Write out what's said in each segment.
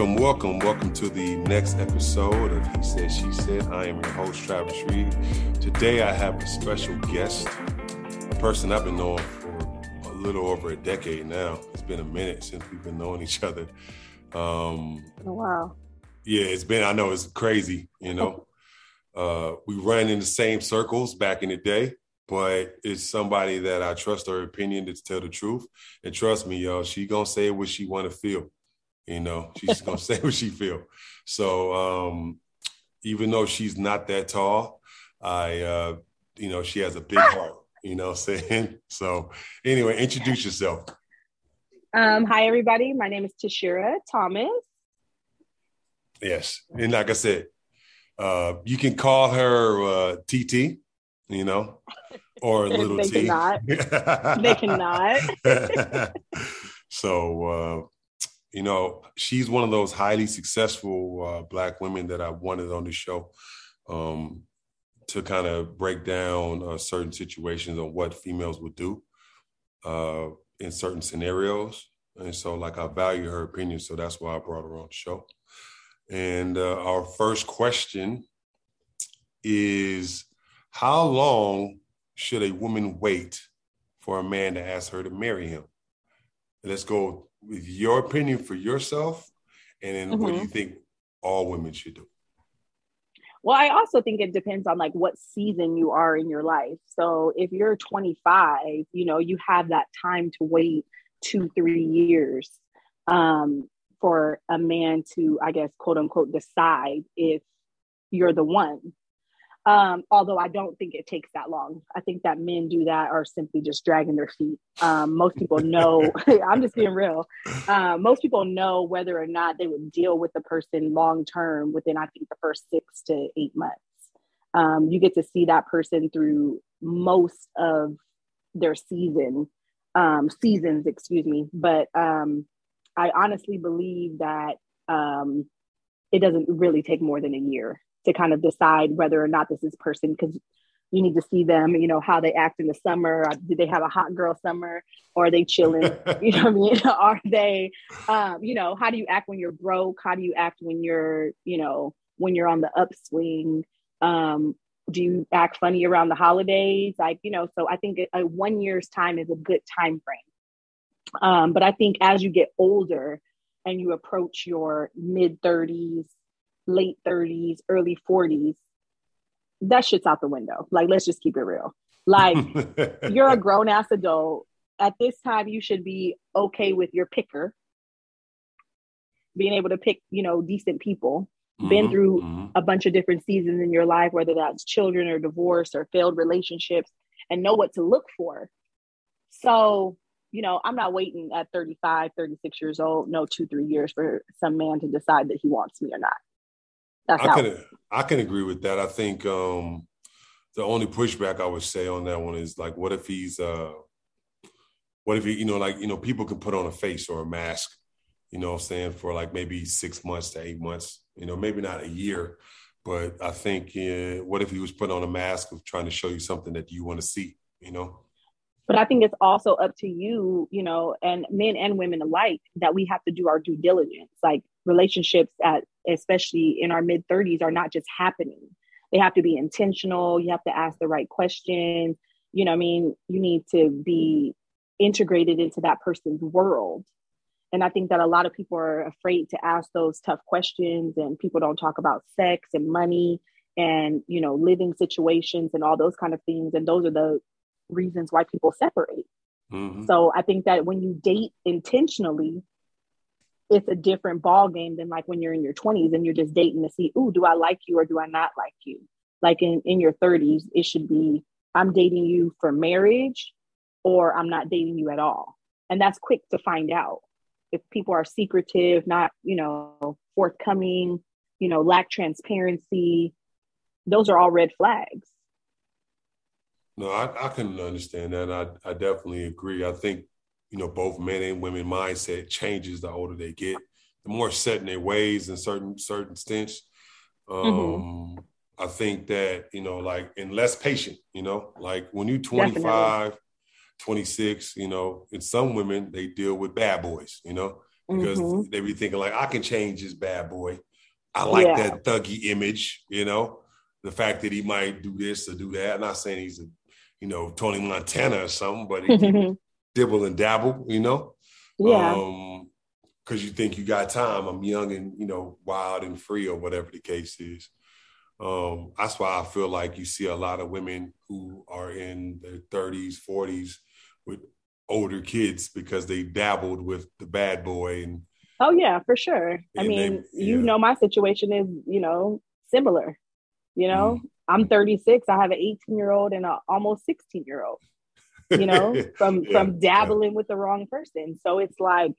Welcome, welcome, welcome to the next episode of He Said, She Said. I am your host, Travis Reed. Today I have a special guest, a person I've been knowing for a little over a decade now. It's been a minute since we've been knowing each other. Um, oh, wow. Yeah, it's been, I know it's crazy, you know. uh, we ran in the same circles back in the day, but it's somebody that I trust her opinion to tell the truth. And trust me, y'all, she gonna say what she wanna feel. You know, she's gonna say what she feel. So um, even though she's not that tall, I uh, you know, she has a big heart, you know what I'm saying? So anyway, introduce yourself. Um, hi everybody, my name is Tishira Thomas. Yes. And like I said, uh, you can call her uh, TT, you know, or little they T. Cannot. they cannot. so uh, you know, she's one of those highly successful uh, black women that I wanted on the show um, to kind of break down uh, certain situations on what females would do uh, in certain scenarios. And so, like, I value her opinion, so that's why I brought her on the show. And uh, our first question is How long should a woman wait for a man to ask her to marry him? Let's go with your opinion for yourself, and then mm-hmm. what do you mm-hmm. think all women should do? Well, I also think it depends on like what season you are in your life. So if you're 25, you know, you have that time to wait two, three years um, for a man to, I guess, quote unquote, decide if you're the one. Um, although I don't think it takes that long. I think that men do that are simply just dragging their feet. Um, most people know, I'm just being real. Uh, most people know whether or not they would deal with the person long term within, I think, the first six to eight months. Um, you get to see that person through most of their season, um, seasons, excuse me. But um, I honestly believe that um, it doesn't really take more than a year to kind of decide whether or not this is person because you need to see them, you know, how they act in the summer. Uh, do they have a hot girl summer or are they chilling? you know what I mean? are they, um, you know, how do you act when you're broke? How do you act when you're, you know, when you're on the upswing? Um, do you act funny around the holidays? Like, you know, so I think a, a one year's time is a good time frame. Um, but I think as you get older and you approach your mid 30s, late 30s, early 40s, that shit's out the window. Like, let's just keep it real. Like, you're a grown ass adult. At this time, you should be okay with your picker, being able to pick, you know, decent people, mm-hmm, been through mm-hmm. a bunch of different seasons in your life, whether that's children or divorce or failed relationships, and know what to look for. So, you know, I'm not waiting at 35, 36 years old, no, two, three years for some man to decide that he wants me or not. That's I can I can agree with that. I think um, the only pushback I would say on that one is like, what if he's uh, what if he, you know, like you know, people can put on a face or a mask, you know, I'm saying for like maybe six months to eight months, you know, maybe not a year, but I think uh, what if he was put on a mask of trying to show you something that you want to see, you know? But I think it's also up to you, you know, and men and women alike that we have to do our due diligence. Like relationships at especially in our mid 30s are not just happening. They have to be intentional. You have to ask the right questions. You know, I mean, you need to be integrated into that person's world. And I think that a lot of people are afraid to ask those tough questions, and people don't talk about sex and money and you know living situations and all those kind of things and those are the reasons why people separate. Mm-hmm. So I think that when you date intentionally, it's a different ball game than like when you're in your 20s and you're just dating to see, ooh, do I like you or do I not like you? Like in, in your 30s, it should be I'm dating you for marriage or I'm not dating you at all. And that's quick to find out. If people are secretive, not, you know, forthcoming, you know, lack transparency, those are all red flags. No, I, I can understand that. I, I definitely agree. I think, you know, both men and women mindset changes the older they get. The more set in their ways in certain certain stints. Mm-hmm. Um, mm-hmm. I think that, you know, like and less patient, you know, like when you're 25, Definitely. 26, you know, in some women they deal with bad boys, you know. because mm-hmm. they be thinking like I can change this bad boy. I like yeah. that thuggy image, you know, the fact that he might do this or do that. I'm not saying he's a, you know, Tony Montana or something, but he dibble and dabble, you know. Yeah. Um, because you think you got time. I'm young and you know wild and free or whatever the case is. Um, that's why I feel like you see a lot of women who are in their 30s, 40s with older kids because they dabbled with the bad boy and oh yeah for sure i mean they, you know my situation is you know similar you know mm. i'm 36 i have an 18 year old and an almost 16 year old you know from yeah, from dabbling yeah. with the wrong person. So it's like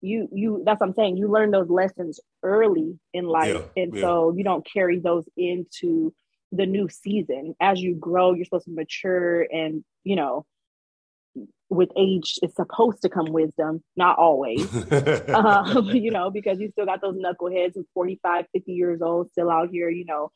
you you that's what i'm saying. You learn those lessons early in life. Yeah, and so you don't carry those into the new season. As you grow you're supposed to mature and you know with age it's supposed to come wisdom. Not always. Um, you know because you still got those knuckleheads who's 45 50 years old still out here you know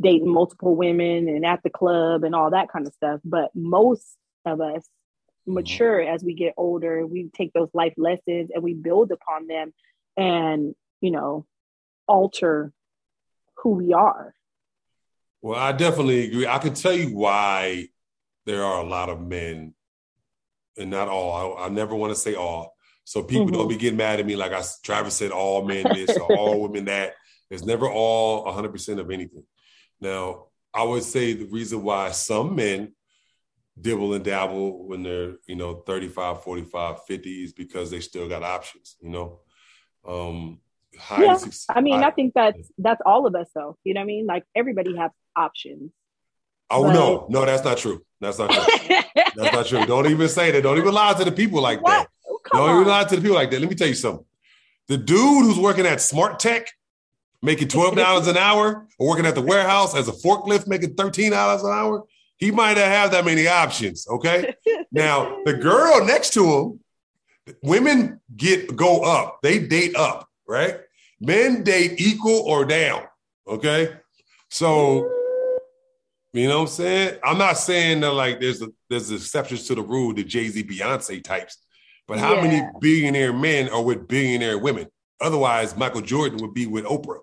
dating multiple women and at the club and all that kind of stuff. But most of us mm-hmm. mature as we get older we take those life lessons and we build upon them and you know alter who we are well i definitely agree i can tell you why there are a lot of men and not all. I, I never want to say all. So people mm-hmm. don't be getting mad at me like I Travis said all men this or all women that. It's never all 100% of anything. Now, I would say the reason why some men dibble and dabble when they're, you know, 35, 45, 50 is because they still got options, you know. Um yeah. I mean, I, I think that's that's all of us though. You know what I mean? Like everybody has options. Oh but... no, no, that's not true. That's not true. that's not true. Don't even say that. Don't even lie to the people like what? that. Oh, Don't on. even lie to the people like that. Let me tell you something. The dude who's working at Smart Tech, making twelve dollars an hour, or working at the warehouse as a forklift, making thirteen dollars an hour, he might not have that many options. Okay. now the girl next to him, women get go up. They date up, right? Men date equal or down. Okay. So you know what I'm saying? I'm not saying that like there's a, there's exceptions to the rule, the Jay Z, Beyonce types, but how yeah. many billionaire men are with billionaire women? Otherwise, Michael Jordan would be with Oprah.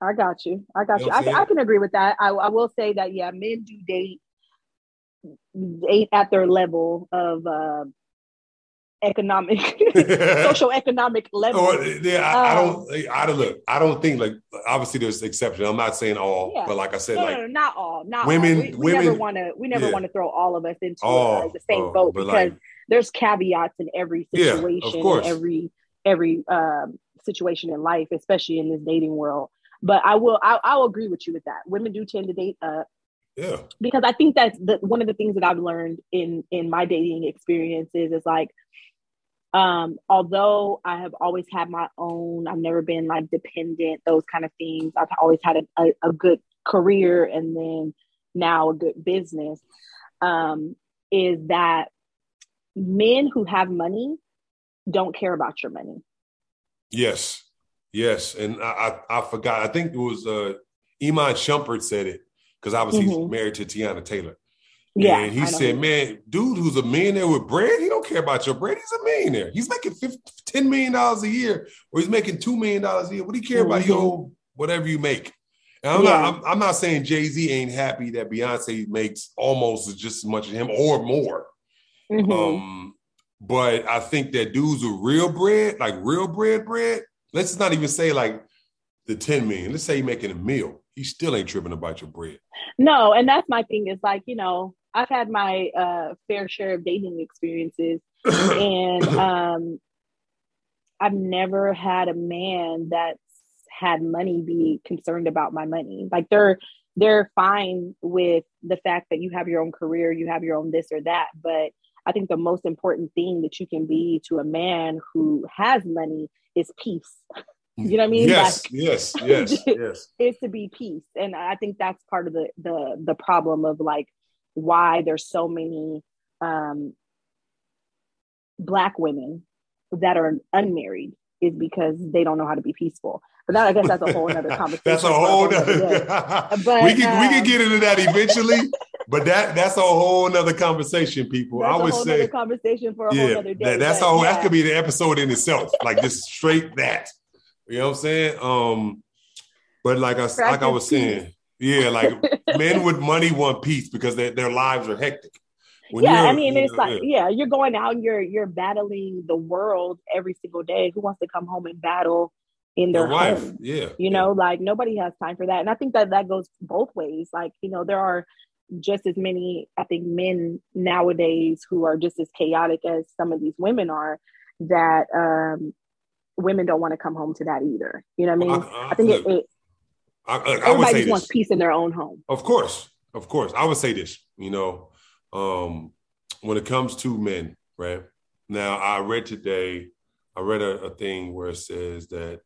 I got you. I got you. you. I, I, can agree with that. I, I, will say that yeah, men do date date at their level of uh, economic social economic level. Oh, yeah, I, um, I, don't I don't look, I don't think like obviously there's exceptions. I'm not saying all, yeah. but like I said, no, like no, no, not all, not women all. We, women, never want to we never yeah. want to throw all of us into uh, the same oh, boat because like, there's caveats in every situation yeah, every every um, situation in life, especially in this dating world. But I will I, I'll agree with you with that. Women do tend to date up. Yeah. Because I think that's the, one of the things that I've learned in in my dating experiences is like um, although I have always had my own, I've never been like dependent, those kind of things. I've always had a, a, a good career and then now a good business. Um, is that men who have money don't care about your money. Yes, yes, and I I, I forgot. I think it was uh, Iman Shumpert said it because obviously mm-hmm. he's married to Teyana Taylor. Yeah, and he said, "Man, dude, who's a millionaire with bread, he don't care about your bread. He's a millionaire. He's making 50, ten million dollars a year, or he's making two million dollars a year. What do you care mm-hmm. about your whatever you make?" And I'm yeah. not. I'm, I'm, not saying Jay Z ain't happy that Beyonce makes almost just as much as him or more. Mm-hmm. Um, but I think that dudes with real bread, like real bread, bread. Let's not even say like the ten million. Let's say he's making a meal. He still ain't tripping about your bread. No, and that's my thing. Is like you know I've had my uh, fair share of dating experiences, and um, I've never had a man that's had money be concerned about my money. Like they're they're fine with the fact that you have your own career, you have your own this or that, but I think the most important thing that you can be to a man who has money is peace. You know what I mean? Yes, like, yes, yes, yes. Is to be peace, and I think that's part of the the the problem of like why there's so many um, black women that are unmarried is because they don't know how to be peaceful. But that I guess that's a whole other conversation. that's a whole other. but we can um, we can get into that eventually. but that that's a whole nother conversation, people. I would say conversation for a yeah, whole other day. that, that's but all. yeah. That could be the episode in itself, like just straight that. You know what I'm saying? Um, but like I like I Travis was saying, yeah, like men with money want peace because their their lives are hectic. When yeah, I mean, it's like yeah. you're going out and you're you're battling the world every single day. Who wants to come home and battle in their wife, home? yeah, You know, like nobody has time for that. And I think that that goes both ways. Like you know, there are just as many I think men nowadays who are just as chaotic as some of these women are. That um, women don't want to come home to that either. You know what I mean? I- I, think it, look, it, I, I- I would everybody say just wants peace in their own home. Of course, of course. I would say this, you know, um, when it comes to men, right? Now, I read today, I read a, a thing where it says that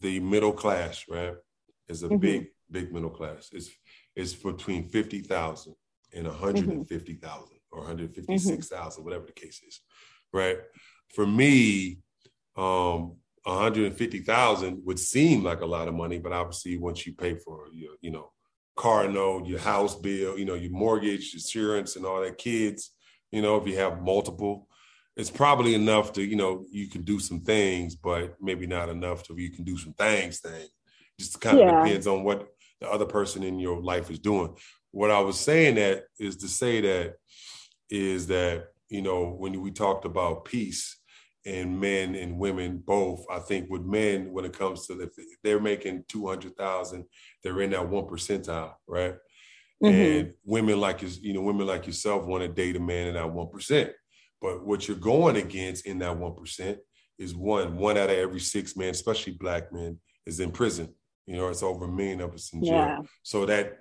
the middle class, right, is a Mhm. big, big middle class. It's it's between fifty thousand and one hundred and fifty thousand or one hundred fifty six thousand, whatever the case is, right? For me, um, one hundred and fifty thousand would seem like a lot of money, but obviously, once you pay for your, you know, car note, your house bill, you know, your mortgage, insurance, and all that, kids, you know, if you have multiple, it's probably enough to, you know, you can do some things, but maybe not enough to you can do some things. Thing just kind of Yeah. depends on what the other person in your life is doing. What I was saying that is to say that is that you know when we talked about peace and men and women both, I think with men when it comes to if they're making two hundred thousand, they're in that one percentile, right? Mhm. And women like you, you know, women like yourself want to date a man in that one percent. But what you're going against in that one percent is one, one out of every six men, especially black men, is in prison. You know, it's over a million of us in jail. Yeah. So that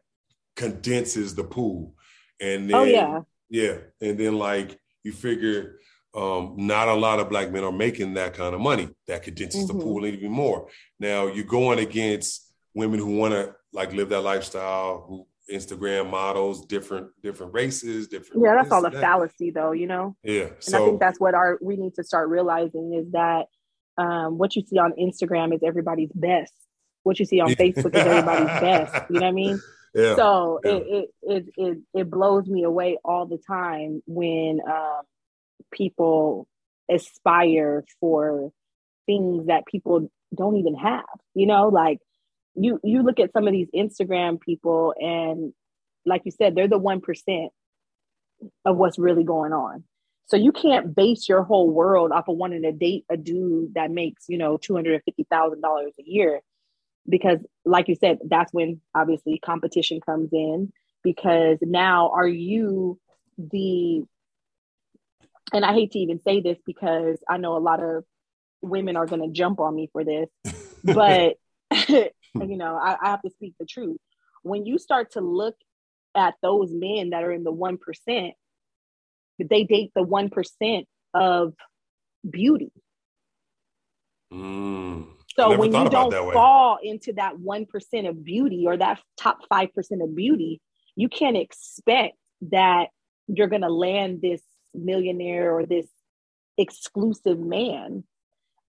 condenses the pool. And then Oh yeah. yeah. And then like you figure um, not a lot of black men are making that kind of money. That condenses Mhm. the pool even more. Now you're going against women who want to like live that lifestyle, who Instagram models, different different races, different. Yeah, that's all a that. fallacy though, you know? Yeah. And So I think that's what our we need to start realizing is that um, what you see on Instagram is everybody's best. What you see on Facebook is everybody's best. You know what I mean? yeah. So yeah. It, it it it it blows me away all the time when um, people aspire for things that people don't even have. You know, like you you look at some of these Instagram people and like you said, they're the one percent of what's really going on. So you can't base your whole world off of wanting to date a dude that makes, you know, two hundred and fifty thousand dollars a year, because, like you said, that's when obviously competition comes in. Because now, are you the? And I hate to even say this because I know a lot of women are going to jump on me for this, but you know, I, I have to speak the truth. When you start to look at those men that are in the one percent, they date the one percent of beauty. Mm. So when you don't fall into that one percent of beauty or that top five percent of beauty, you can't expect that you're gonna land this millionaire or this exclusive man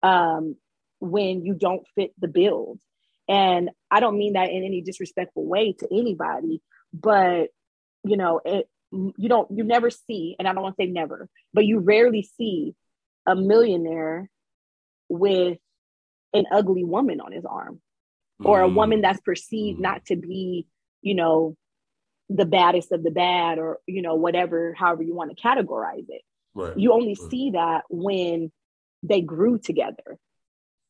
um, when you don't fit the build. And I don't mean that in any disrespectful way to anybody, but you know, it, you don't, you never see, and I don't want to say never, but you rarely see a millionaire with an ugly woman on his arm or a Mm. woman that's perceived not to be, you know, the baddest of the bad or, you know, whatever, however you want to categorize it. Right. You only Right. see that when they grew together.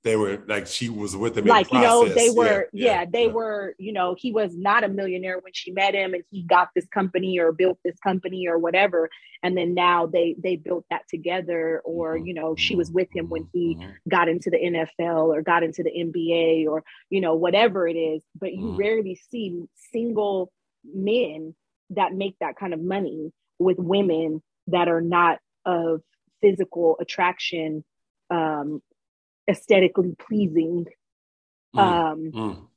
they were like she was with them. like you know they were Yeah, yeah, they were you know he was not a millionaire when she met him and he got this company or built this company or whatever and then now they they built that together or Mhm, you know she was with him when he Mhm. got into the NFL or got into the NBA or you know whatever it is but you rarely see single men that make that kind of money with women that are not of physical attraction um aesthetically pleasing Mm, um mm,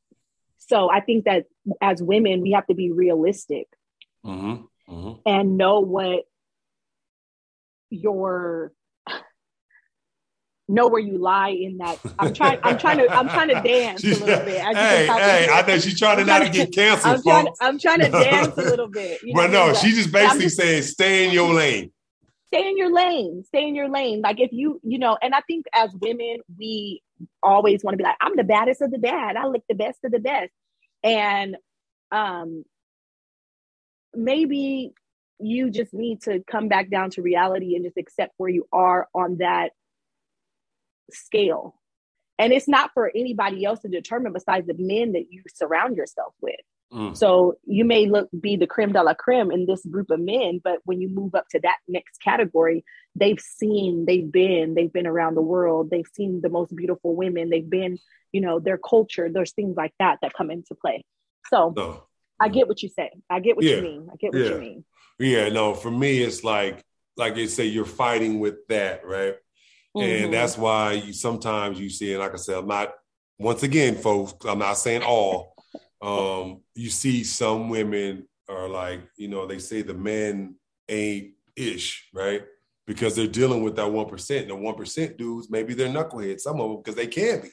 so i think that as women we have to be realistic mhm, mhm. and know what your know where you lie in that. I'm trying. I'm trying to. I'm trying to dance a little bit. hey, hey! I know she's trying to not to get canceled, I'm trying, I'm trying to dance a little bit. You know but no, she's just basically just, saying, "Stay in your lane." Stay in your lane. Stay in your lane. Like if you, you know, and I think as women, we always want to be like, "I'm the baddest of the bad. I look the best of the best," and um, maybe you just need to come back down to reality and just accept where you are on that scale. And it's not for anybody else to determine besides the men that you surround yourself with. Mm. So you may look be the creme de la creme in this group of men, but when you move up to that next category, they've seen, they've been, they've been around the world, they've seen the most beautiful women, they've been, you know, their culture, there's things like that that come into play. So no. I get what you say. I get what yeah. you mean. I get what yeah. you mean. Yeah, no, for me, it's like, like they say, you're fighting with that, right? Mm-hmm. And that's why you sometimes you see, and like I said, I'm not once again, folks, I'm not saying all. Um, you see some women are like, you know, they say the men ain't ish, right? Because they're dealing with that one percent. The one percent dudes, maybe they're knuckleheads, some of them, because they can be,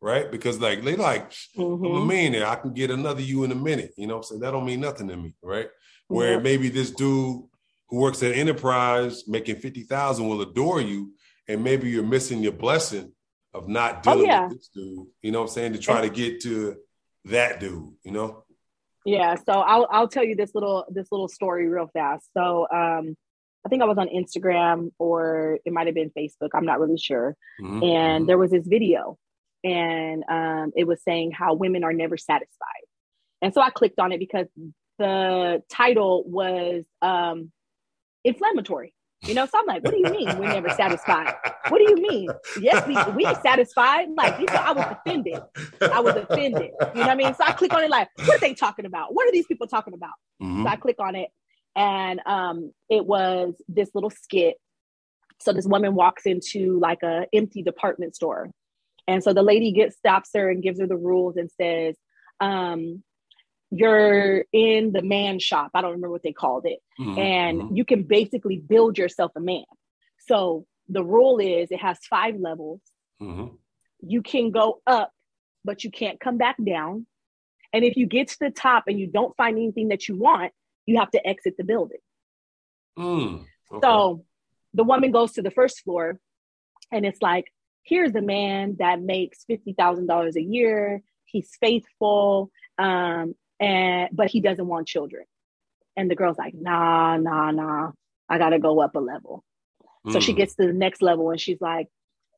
right? Because like they like, mm-hmm. I'm a millionaire, I can get another you in a minute. You know I'm saying? That don't mean nothing to me, right? Where yeah. maybe this dude who works at Enterprise making 50,000 will adore you and maybe you're missing your blessing of not oh, dealing oh, yeah. with this dude. You know what I'm saying? To try to get to that dude, you know? Yeah. So I'll I'll tell you this little this little story real fast. So um I think I was on Instagram or it might have been Facebook. I'm not really sure. Mm-hmm. And mm-hmm. there was this video and um, it was saying how women are never satisfied. And so I clicked on it because the title was um, inflammatory. You know, so I'm like, what do you mean we're never satisfied? What do you mean? Yes, we we satisfied. Like you know, I was offended. I was offended. You know what I mean? So I click on it like, what are they talking about? What are these people talking about? Mm-hmm. So I click on it and um it was this little skit. So this woman walks into like a empty department store. And so the lady gets stops her and gives her the rules and says, um, you're in the man shop. I don't remember what they called it. Mm-hmm. And mm-hmm. you can basically build yourself a man. So the rule is it has five levels. Mm-hmm. You can go up, but you can't come back down. And if you get to the top and you don't find anything that you want, you have to exit the building. Mm, okay. So the woman goes to the first floor and it's like, here's a man that makes $50,000 a year. He's faithful. Um, and but he doesn't want children. And the girl's like, nah, nah, nah, I gotta go up a level. Mm. So she mm. gets to the next level and she's like,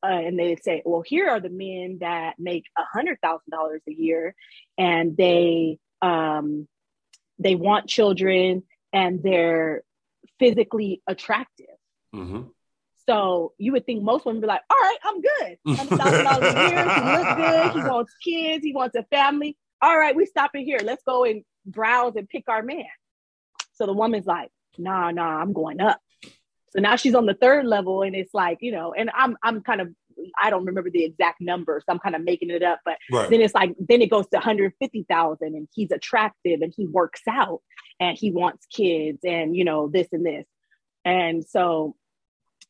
uh, and they say, well, here are the men that make a hundred thousand dollars a year, and they um, they want children and they're physically attractive. Mm-hmm. So you would think most women would be like, all right, I'm good. $100,000 a year. He looks good. He wants kids. He wants a family all right, we stop it here. Let's go and browse and pick our man. So the woman's like, nah, nah, I'm going up. So now she's on the third level, and it's like, you know, and I'm I'm kind of I don't remember the exact number, so I'm kind of making it up. But right. then it's like then it goes to 150,000, and he's attractive, and he works out, and he wants kids, and you know this and this, and so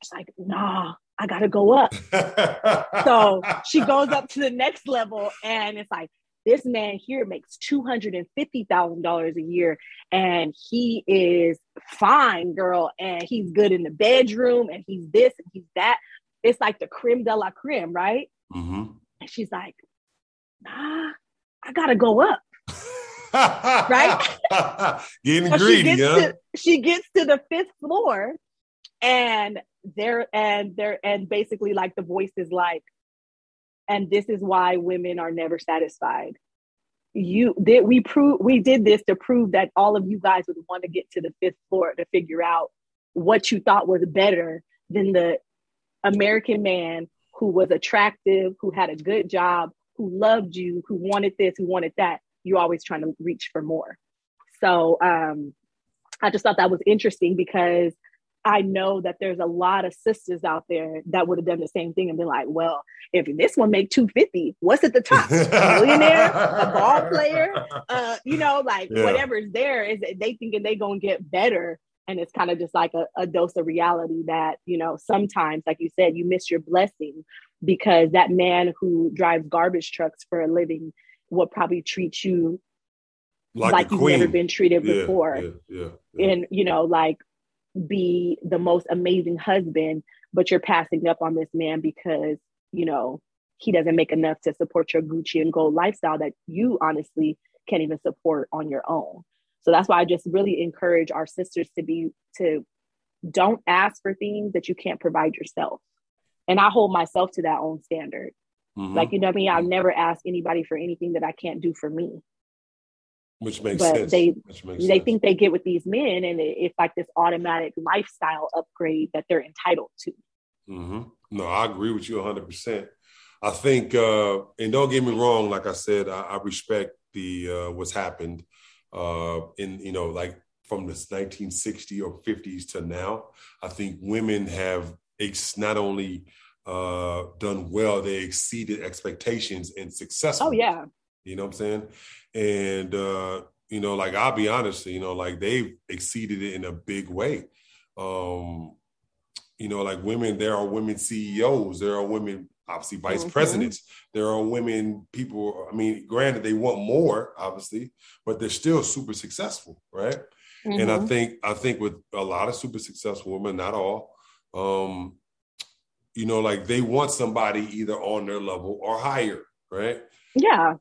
it's like, nah, I gotta go up. so she goes up to the next level, and it's like this man here makes $250,000 a year and he is fine, girl. And he's good in the bedroom and he's this and he's that. It's like the creme de la creme, right? Mm-hmm. And she's like, nah, I gotta go up. right? Getting so greedy, she gets, huh? to, she gets to the fifth floor and there and there and basically like the voice is like and this is why women are never satisfied. You did we prove we did this to prove that all of you guys would want to get to the fifth floor to figure out what you thought was better than the american man who was attractive who had a good job who loved you who wanted this who wanted that. You're always trying to reach for more. So um i just thought that was interesting because I know that there's a lot of sisters out there that would have done the same thing and been like, well, if this one make 250, what's at the top? A millionaire, a ball player, uh, you know, like yeah. whatever's there is they thinking they gonna get better. And it's kind of just like a, a dose of reality that, you know, sometimes, like you said, you miss your blessing because that man who drives garbage trucks for a living will probably treat you like, like you've never been treated yeah, before. Yeah, yeah, and, you know, like be the most amazing husband, but you're passing up on this man because, you know, he doesn't make enough to support your Gucci and gold lifestyle that you honestly can't even support on your own. So that's why I just really encourage our sisters to be to don't ask for things that you can't provide yourself. And I hold myself to that own standard. Mm-hmm. Like, you know what I mean? I'll never ask anybody for anything that I can't do for me. Which makes but sense. They Which makes they sense. think they get with these men, and it's like this automatic lifestyle upgrade that they're entitled to. Mm-hmm. No, I agree with you 100. percent I think, uh, and don't get me wrong. Like I said, I, I respect the uh, what's happened uh, in you know like from this 1960 or 50s to now. I think women have ex- not only uh, done well, they exceeded expectations and successful. Oh yeah, you know what I'm saying? And uh, you know, like I'll be honest, you know, like they've exceeded it in a big way. Um, you know, like women, there are women CEOs, there are women obviously vice mm-hmm. presidents. There are women, people, I mean, granted, they want more, obviously, but they're still super successful, right? Mm-hmm. And I mm-hmm. think I think with a lot of super successful women, not all, um, you know, like they want somebody either on their level or higher, right? Yeah.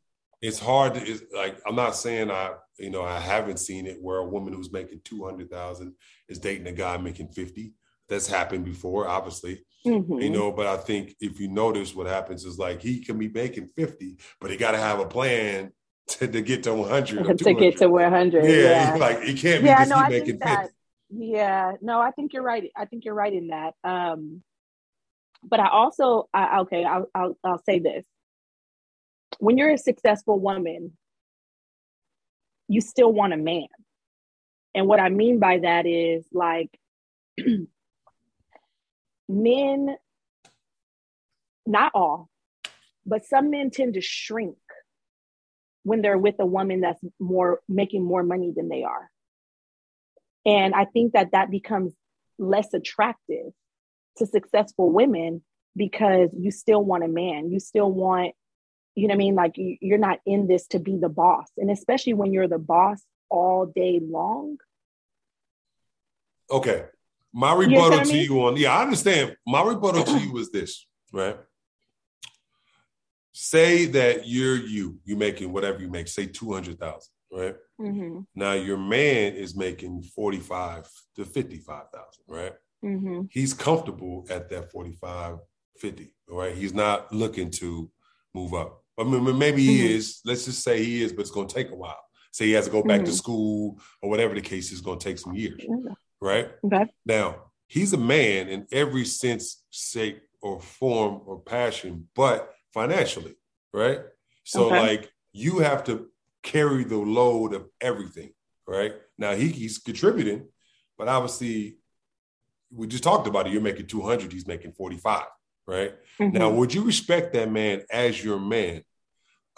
It's hard to it's like I'm not saying I, you know, I haven't seen it where a woman who's making 200,000 is dating a guy making 50. That's happened before, obviously. Mm-hmm. You know, but I think if you notice what happens is like he can be making 50, but he got to have a plan to, to get to 100 to get to 100 yeah, yeah. like it can't be yeah, no, I making that, 50 yeah no i think you're right i think you're right in that um but i also I, okay I'll, I'll i'll say this when you're a successful woman you still want a man and what i mean by that is like men not all but some men tend to shrink when they're with a woman that's more making more money than they are. And I think that that becomes less attractive to successful women because you still want a man. You still want, you know what I mean? Like you're not in this to be the boss. And especially when you're the boss all day long. Okay. My rebuttal to you on, yeah, I understand. My rebuttal to you is this, right? say that you're you, you're making whatever you make, say 200,000, right? Mm-hmm. Now your man is making 45 to 55,000, right? Mm-hmm. He's comfortable at that 45, 50, right? He's not looking to move up. I mean, maybe he mm-hmm. is. Let's just say he is, but it's going to take a while. Say he has to go back to mm-hmm. school or whatever the case is going to take some years, right? Okay. Now, he's a man in every sense, shape, or form or passion, but financially, right? So okay. like you have to carry the load of everything, right? Now he, he's contributing, but obviously we just talked about it. You're making 200, he's making 45, right? Mm-hmm. Now, would you respect that man as your man?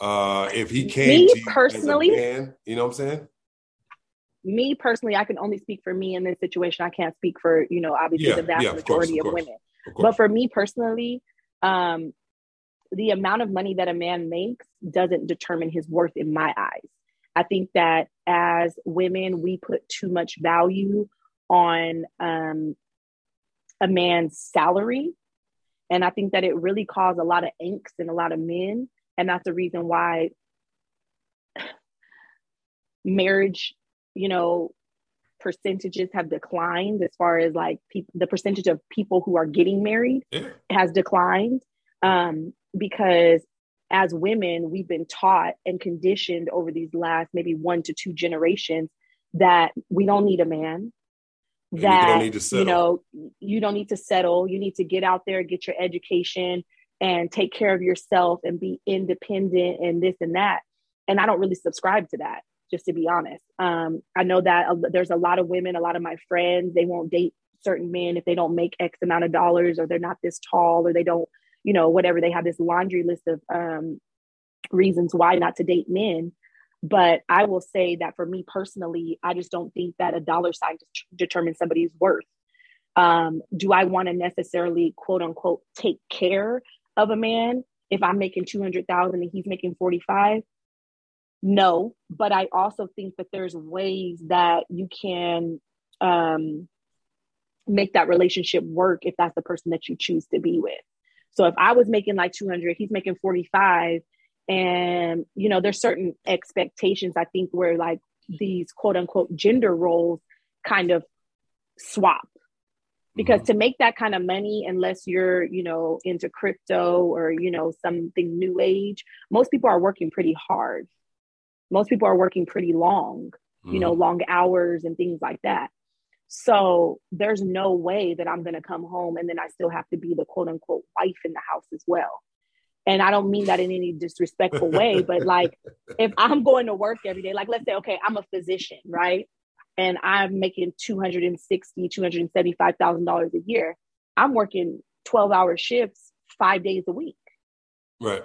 Uh, if he came me personally, man, you know what I'm saying? Me personally, I can only speak for me in this situation. I can't speak for, you know, obviously yeah, the vast yeah, majority of, course, of women. Of but for me personally, um, the amount of money that a man makes doesn't determine his worth in my eyes. I think that as women, we put too much value on um, a man's salary. And I think that it really caused a lot of angst in a lot of men. And that's the reason why marriage, you know, percentages have declined as far as like pe- the percentage of people who are getting married yeah. has declined. Um, because as women, we've been taught and conditioned over these last maybe one to two generations that we don't need a man. That you, you know, you don't need to settle. You need to get out there, get your education, and take care of yourself and be independent and this and that. And I don't really subscribe to that, just to be honest. Um, I know that there's a lot of women, a lot of my friends, they won't date certain men if they don't make X amount of dollars or they're not this tall or they don't you know, whatever. They have this laundry list of um, reasons why not to date men. But I will say that for me personally, I just don't think that a dollar sign determines somebody's worth. Um, do I want to necessarily, quote unquote, take care of a man if I'm making 200,000 and he's making 45? No, but I also think that there's ways that you can um, make that relationship work if that's the person that you choose to be with. So if I was making like 200, he's making 45 and you know there's certain expectations I think where like these quote unquote gender roles kind of swap because mm-hmm. to make that kind of money unless you're you know into crypto or you know something new age most people are working pretty hard most people are working pretty long mm-hmm. you know mm-hmm. long hours and things like that so there's no way that i'm going to come home and then i still have to be the quote unquote wife in the house as well and i don't mean that in any disrespectful way but like if i'm going to work every day like let's say okay i'm a physician right and I'm making 260, $275,000 a year. I'm working 12 hour shifts five days a week. Right.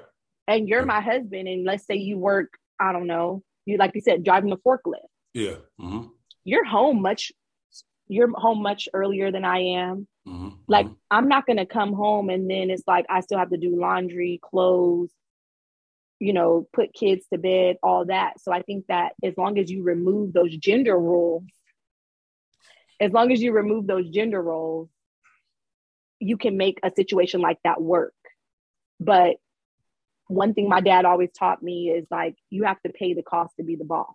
And you're right. my husband. And let's say you work, I don't know, you, like you said, driving a forklift. Yeah. Mm-hmm. You're home much, you're home much earlier than I am. Mm-hmm. Like. I'm not going to come home and then it's like, I still have to do laundry, clothes, you know, put kids to bed, all that. So I think that as long as you remove those gender roles, as long as you remove those gender roles, you can make a situation like that work. But one thing my dad always taught me is like you have to pay the cost to be the boss.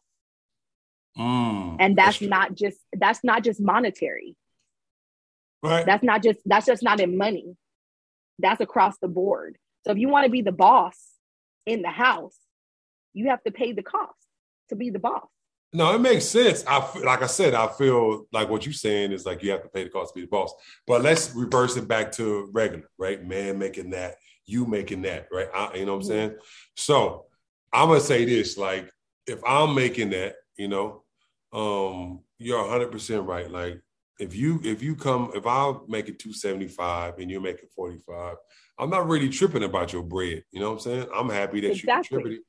Mm, and that's, that's not just that's not just monetary. Right. That's not just that's just not in money. That's across the board. So if you want to be the boss, in the house, you have to pay the cost to be the boss. No, it makes sense. I like I said, I feel like what you're saying is like you have to pay the cost to be the boss. But let's reverse it back to regular, right? Man making that, you making that, right? I, you know what I'm saying? So I'm gonna say this: like, if I'm making that, you know, um, you're 100 percent right. Like, if you if you come, if I make it 275 and you're making 45, I'm not really tripping about your bread. You know what I'm saying? I'm happy that exactly. you contributed,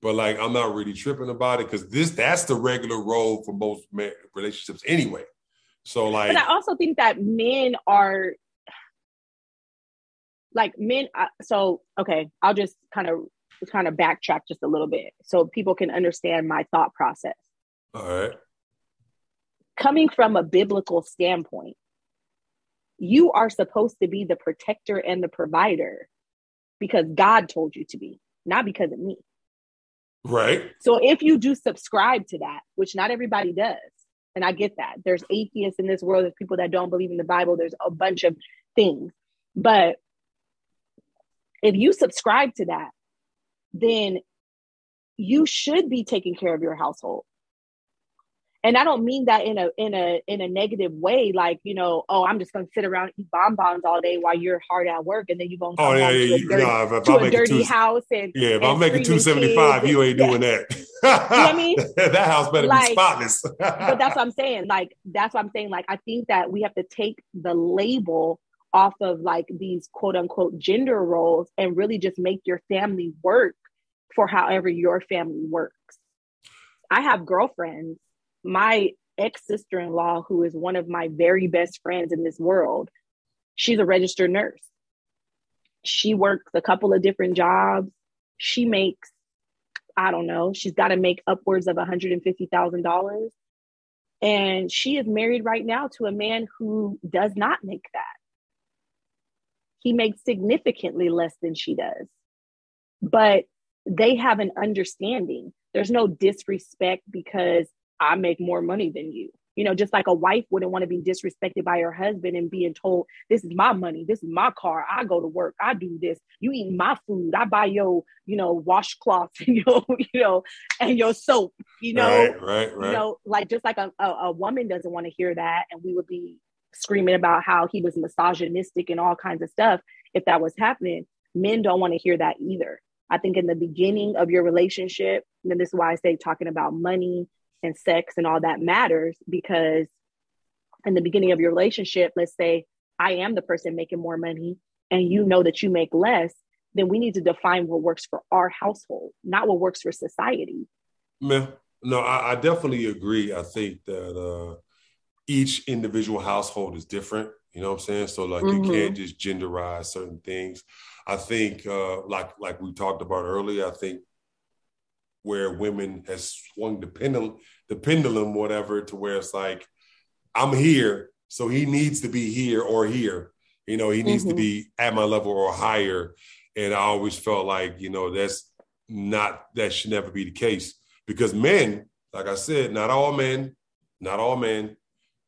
but like I'm not really tripping about it because this that's the regular role for most relationships anyway. So like, but I also think that men are like men. Uh, so okay, I'll just kind of kind of backtrack just a little bit so people can understand my thought process. All right. Coming from a biblical standpoint, you are supposed to be the protector and the provider because God told you to be, not because of me. Right. So if you do subscribe to that, which not everybody does, and I get that. There's atheists in this world, there's people that don't believe in the Bible, there's a bunch of things. But if you subscribe to that, then you should be taking care of your household and I don't mean that in a in a in a negative way, like you know, oh, I'm just gonna sit around and eat bonbons all day while you're hard at work, and then you're gonna oh, yeah, yeah, to a dirty, no, if, to a dirty two, house and yeah, if and I'm making two seventy five, you ain't doing that. you know what I mean? that house better like, be spotless. but that's what I'm saying. Like that's what I'm saying. Like I think that we have to take the label off of like these quote unquote gender roles and really just make your family work for however your family works. I have girlfriends my ex sister in law, who is one of my very best friends in this world, she's a registered nurse. She works a couple of different jobs. She makes, I don't know, she's got to make upwards of $150,000. And she is married right now to a man who does not make that. He makes significantly less than she does. But they have an understanding. There's no disrespect because I make more money than you. You know, just like a wife wouldn't want to be disrespected by her husband and being told, This is my money, this is my car, I go to work, I do this, you eat my food, I buy your, you know, washcloths and your, you know, and your soap, you know. Right, right, right. You know, like just like a, a, a woman doesn't want to hear that. And we would be screaming about how he was misogynistic and all kinds of stuff if that was happening. Men don't want to hear that either. I think in the beginning of your relationship, and this is why I say talking about money and sex and all that matters because in the beginning of your relationship, let's say I am the person making more money and you know that you make less, then we need to define what works for our household, not what works for society. Man, No, I, I definitely agree. I think that uh, each individual household is different. You know what I'm saying? So like mm-hmm. you can't just genderize certain things. I think, uh, like like we talked about earlier, I think where women has swung the pendulum, the pendulum, whatever, to where it's like, I'm here, so he needs to be here or here. You know, he needs mm-hmm. to be at my level or higher. And I always felt like, you know, that's not that should never be the case because men, like I said, not all men, not all men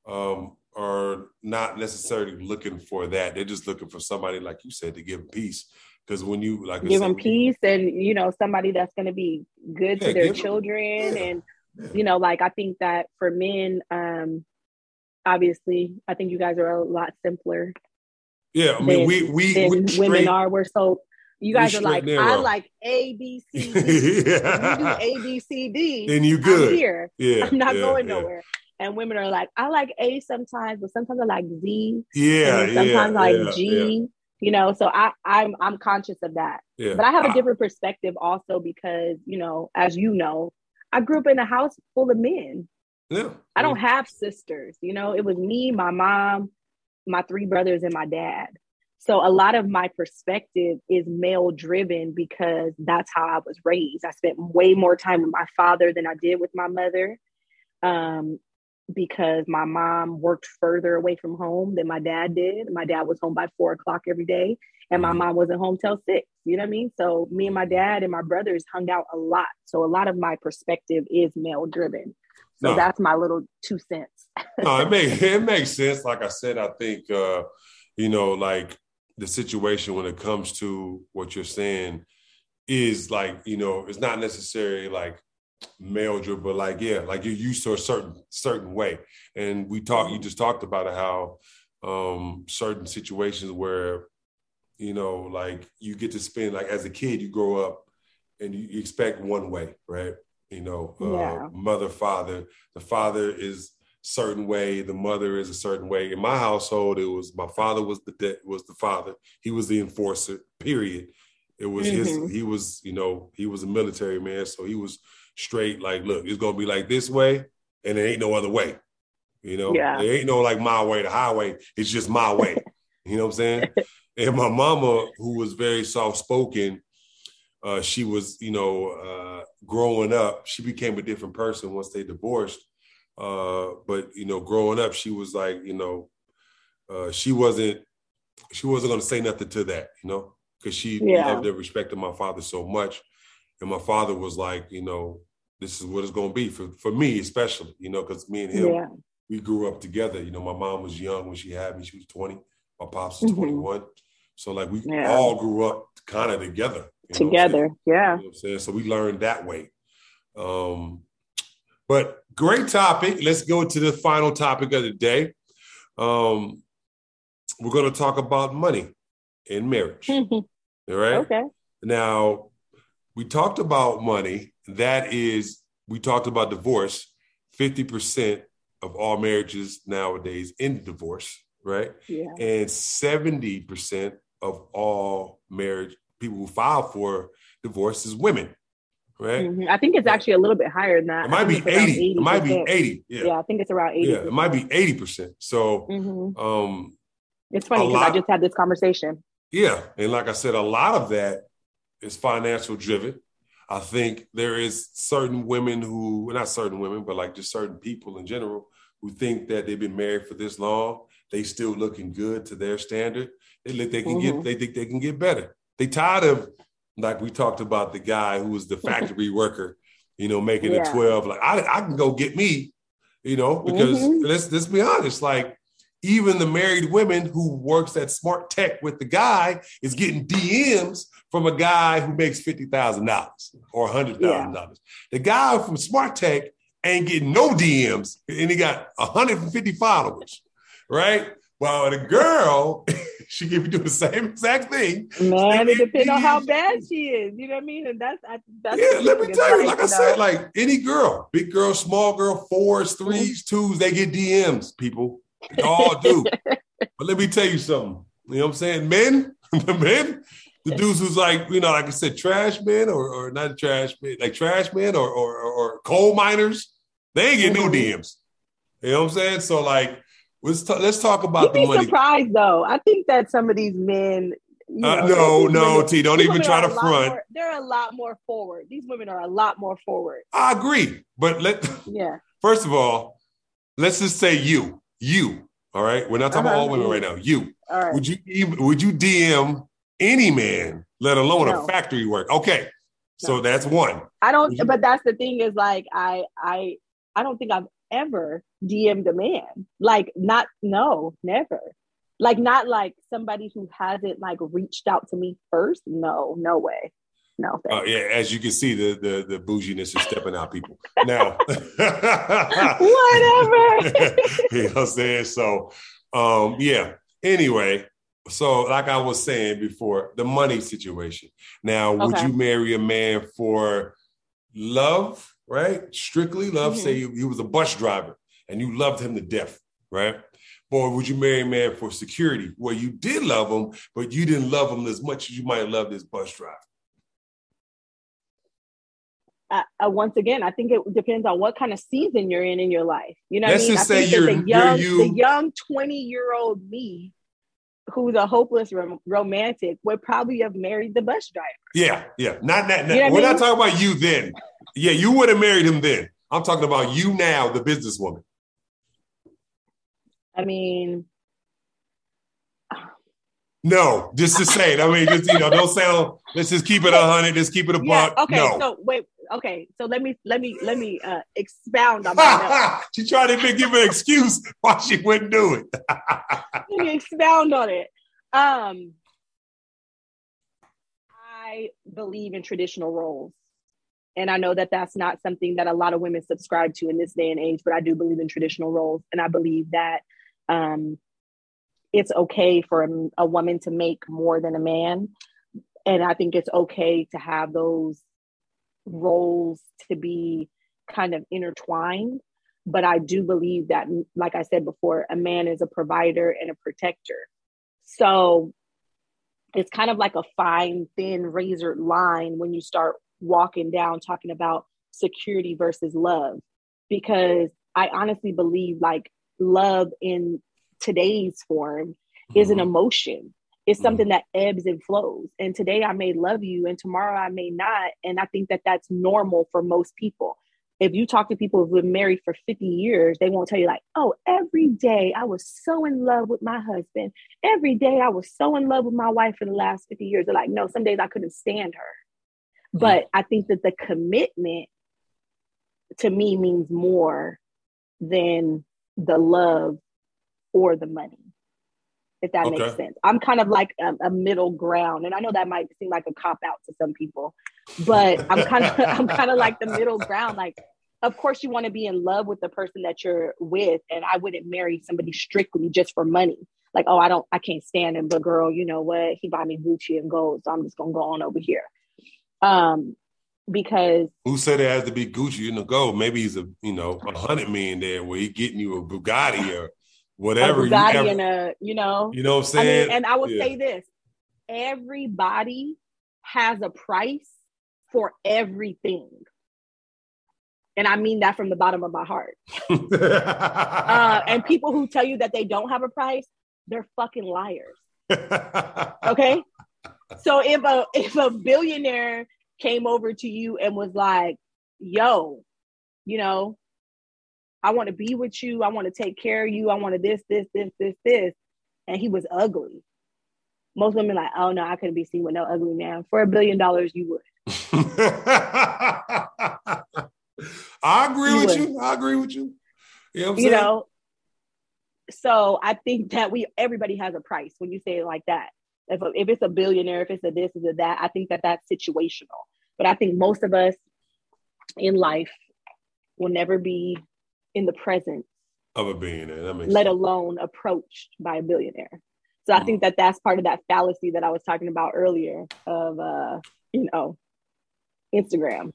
um, are not necessarily looking for that. They're just looking for somebody, like you said, to give them peace. Because when you like give them peace and you know somebody that's going to be good yeah, to their children, yeah, and yeah. you know, like I think that for men, um, obviously, I think you guys are a lot simpler. Yeah, I mean, than, we we women are. We're so you guys are like, narrow. I like A, B, C, D. yeah. you do A, B, C, D. Then you good. I'm here. Yeah. I'm not yeah, going yeah. nowhere. And women are like, I like A sometimes, but sometimes I like Z. Yeah. sometimes like G. You know, so I, I'm I'm conscious of that. But I have a different perspective also because, you know, as you know, I grew up in a house full of men. Yeah. I don't have sisters. You know, it was me, my mom, my three brothers, and my dad. So a lot of my perspective is male driven because that's how I was raised. I spent way more time with my father than I did with my mother. Um, because my mom worked further away from home than my dad did. My dad was home by four o'clock every day, and my mm-hmm. mom wasn't home till six. You know what I mean? So me and my dad and my brothers hung out a lot. So a lot of my perspective is male driven. So no. that's my little two cents. no, it makes it makes sense. Like I said, I think uh, you know, like the situation when it comes to what you're saying is like you know it's not necessarily like male but like yeah like you're used to a certain certain way. And we talked you just talked about how um certain situations where you know like you get to spend like as a kid you grow up and you, you expect one way right? You know uh, yeah. mother father. The father is certain way the mother is a certain way. In my household it was my father was the de- was the father. He was the enforcer period it was mm-hmm. his he was you know he was a military man so he was straight like look it's gonna be like this way and there ain't no other way you know yeah. there ain't no like my way the highway it's just my way you know what i'm saying and my mama who was very soft spoken uh, she was you know uh, growing up she became a different person once they divorced uh, but you know, growing up, she was like, you know, uh, she wasn't she wasn't going to say nothing to that, you know, because she yeah. loved and respected my father so much, and my father was like, you know, this is what it's going to be for for me, especially, you know, because me and him, yeah. we grew up together. You know, my mom was young when she had me; she was twenty. My pops was mm-hmm. twenty one. So like we yeah. all grew up kind of together. together, yeah. You know I'm saying? So we learned that way. Um, but great topic. Let's go to the final topic of the day. Um, we're going to talk about money in marriage. All right. Okay. Now, we talked about money. That is, we talked about divorce. 50% of all marriages nowadays end divorce, right? Yeah. And 70% of all marriage people who file for divorce is women right? Mm-hmm. I think it's actually a little bit higher than that. It might be 80. It might be 80. Yeah. yeah, I think it's around 80. Yeah, it might be 80%. So mm-hmm. um it's funny because I just had this conversation. Yeah. And like I said, a lot of that is financial driven. I think there is certain women who not certain women, but like just certain people in general who think that they've been married for this long, they still looking good to their standard. They they can mm-hmm. get they think they can get better. They tired of like we talked about the guy who was the factory worker, you know, making yeah. a 12. Like I, I can go get me, you know, because mm-hmm. let's let's be honest, like even the married women who works at smart tech with the guy is getting DMs from a guy who makes fifty thousand dollars or hundred thousand yeah. dollars. The guy from smart tech ain't getting no DMs and he got 150 followers, right? Well, the girl, she could be doing the same exact thing. Man, it depends on how bad she is. You know what I mean? And that's, that's yeah. Let me tell you, like I said, like any girl, big girl, small girl, fours, threes, twos, they get DMs. People, they all do. but let me tell you something. You know what I'm saying? Men, the men, the dudes who's like, you know, like I said, trash men or, or not trash men, like trash men or, or, or coal miners, they ain't getting mm-hmm. no DMs. You know what I'm saying? So like Let's talk, let's talk about You'd the money. Surprised though, I think that some of these men you Uh, no, no, women- T. Don't even try to front. more- they're a lot more forward. These women are a lot more forward. I agree, but let Yeah. first of all, let's just say you, you. All right, we're not talking about Uh-huh. all women right now. You All right. would you even would you DM any man, let alone No. a factory work? Okay, so that's one. I don't. You- But that's the thing is like I I I don't think I've ever DM'd a man. Like not no never. Like not like somebody who hasn't like reached out to me first. No, no way. No Uh, yeah, as you can see, the the the bouginess is stepping out, people. Now, Whatever. you know what I'm saying? So, um, yeah. Anyway, so like I was saying before, the money situation. Now, would you marry a man for love, right? Strictly love. Mhm. Say you, you was a bus driver and you loved him to death, right? Or would you marry a man for security, where you did love him, but you didn't love him as much as you might love this bus driver? Uh, uh, once again, I think it depends on what kind of season you're in in your life. You know, Let's what I mean? just I say you're- the you're young, you- the young twenty year old me, who's a hopeless rom- romantic, would probably have married the bus driver. Yeah, yeah. Not that. You know we're I not talking about you then. Yeah, you would have married him then. I'm talking about you now, the businesswoman. I mean, No, just to say it. I mean, just you know, don't sound. Let's just keep it a hundred. Let's keep it a yeah. Okay, no. so wait. Okay, so let me let me let me uh, expound on that. she tried to give an excuse why she wouldn't do it. let me expound on it. Um, I believe in traditional roles. And I know that that's not something that a lot of women subscribe to in this day and age, but I do believe in traditional roles. And I believe that um, it's okay for a, a woman to make more than a man. And I think it's okay to have those roles to be kind of intertwined. But I do believe that, like I said before, a man is a provider and a protector. So it's kind of like a fine, thin, razor line when you start walking down talking about security versus love. Because I honestly believe like love in today's form is an mm-hmm. emotion. It's mm-hmm. something that ebbs and flows. And today I may love you and tomorrow I may not. And I think that that's normal for most people. If you talk to people who've been married for 50 years, they won't tell you, like, oh, every day I was so in love with my husband. Every day I was so in love with my wife for the last 50 years. They're like, no, some days I couldn't stand her. Mm-hmm. But I think that the commitment to me means more than the love or the money if that Okay. makes sense. I'm kind of like a, a middle ground, and I know that might seem like a cop out to some people, but I'm kind of I'm kind of like the middle ground. Like, of course, you want to be in love with the person that you're with, and I wouldn't marry somebody strictly just for money. Like, oh, I don't, I can't stand him, but girl, you know what? He buy me Gucci and gold, so I'm just gonna go on over here. Um, because Who said it has to be Gucci and the gold? Maybe he's a you know a hundred million there where he getting you a Bugatti or whatever. you ever- and a, you know, you know what I'm I mean, and I will Yeah. say this: everybody has a price for everything, and I mean that from the bottom of my heart. Uh, and people who tell you that they don't have a price, they're fucking liars. Okay. so if a if a billionaire came over to you and was like, "Yo, you know, I want to be with you. I want to take care of you. I want to this, this, this, this, this," and he was ugly. Most women like, "Oh no, I couldn't be seen with no ugly man." For a billion dollars, you would. I agree You with would. you. I agree with you. You know you know so i think that we everybody has a price when you say it like that if, if it's a billionaire if it's a this is a that i think that that's situational but i think most of us in life will never be in the presence Of a billionaire. Let sense. alone approached by a billionaire so i think that that's part of that fallacy that i was talking about earlier of uh you know instagram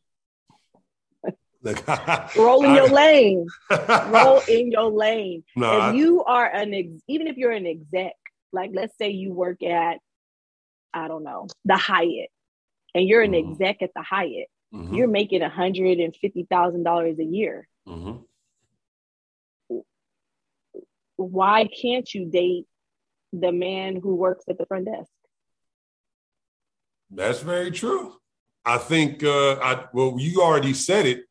Like, roll in I- your lane roll in your lane No, I- if you are an ex- even if you're an exec, like let's say you work at, I don't know, the Hyatt, and you're an Mhm. exec at the Hyatt, mhm, you're making a hundred and fifty thousand dollars a year. mhm. Why can't you date the man who works at the front desk? That's very true. I think uh I well you already said it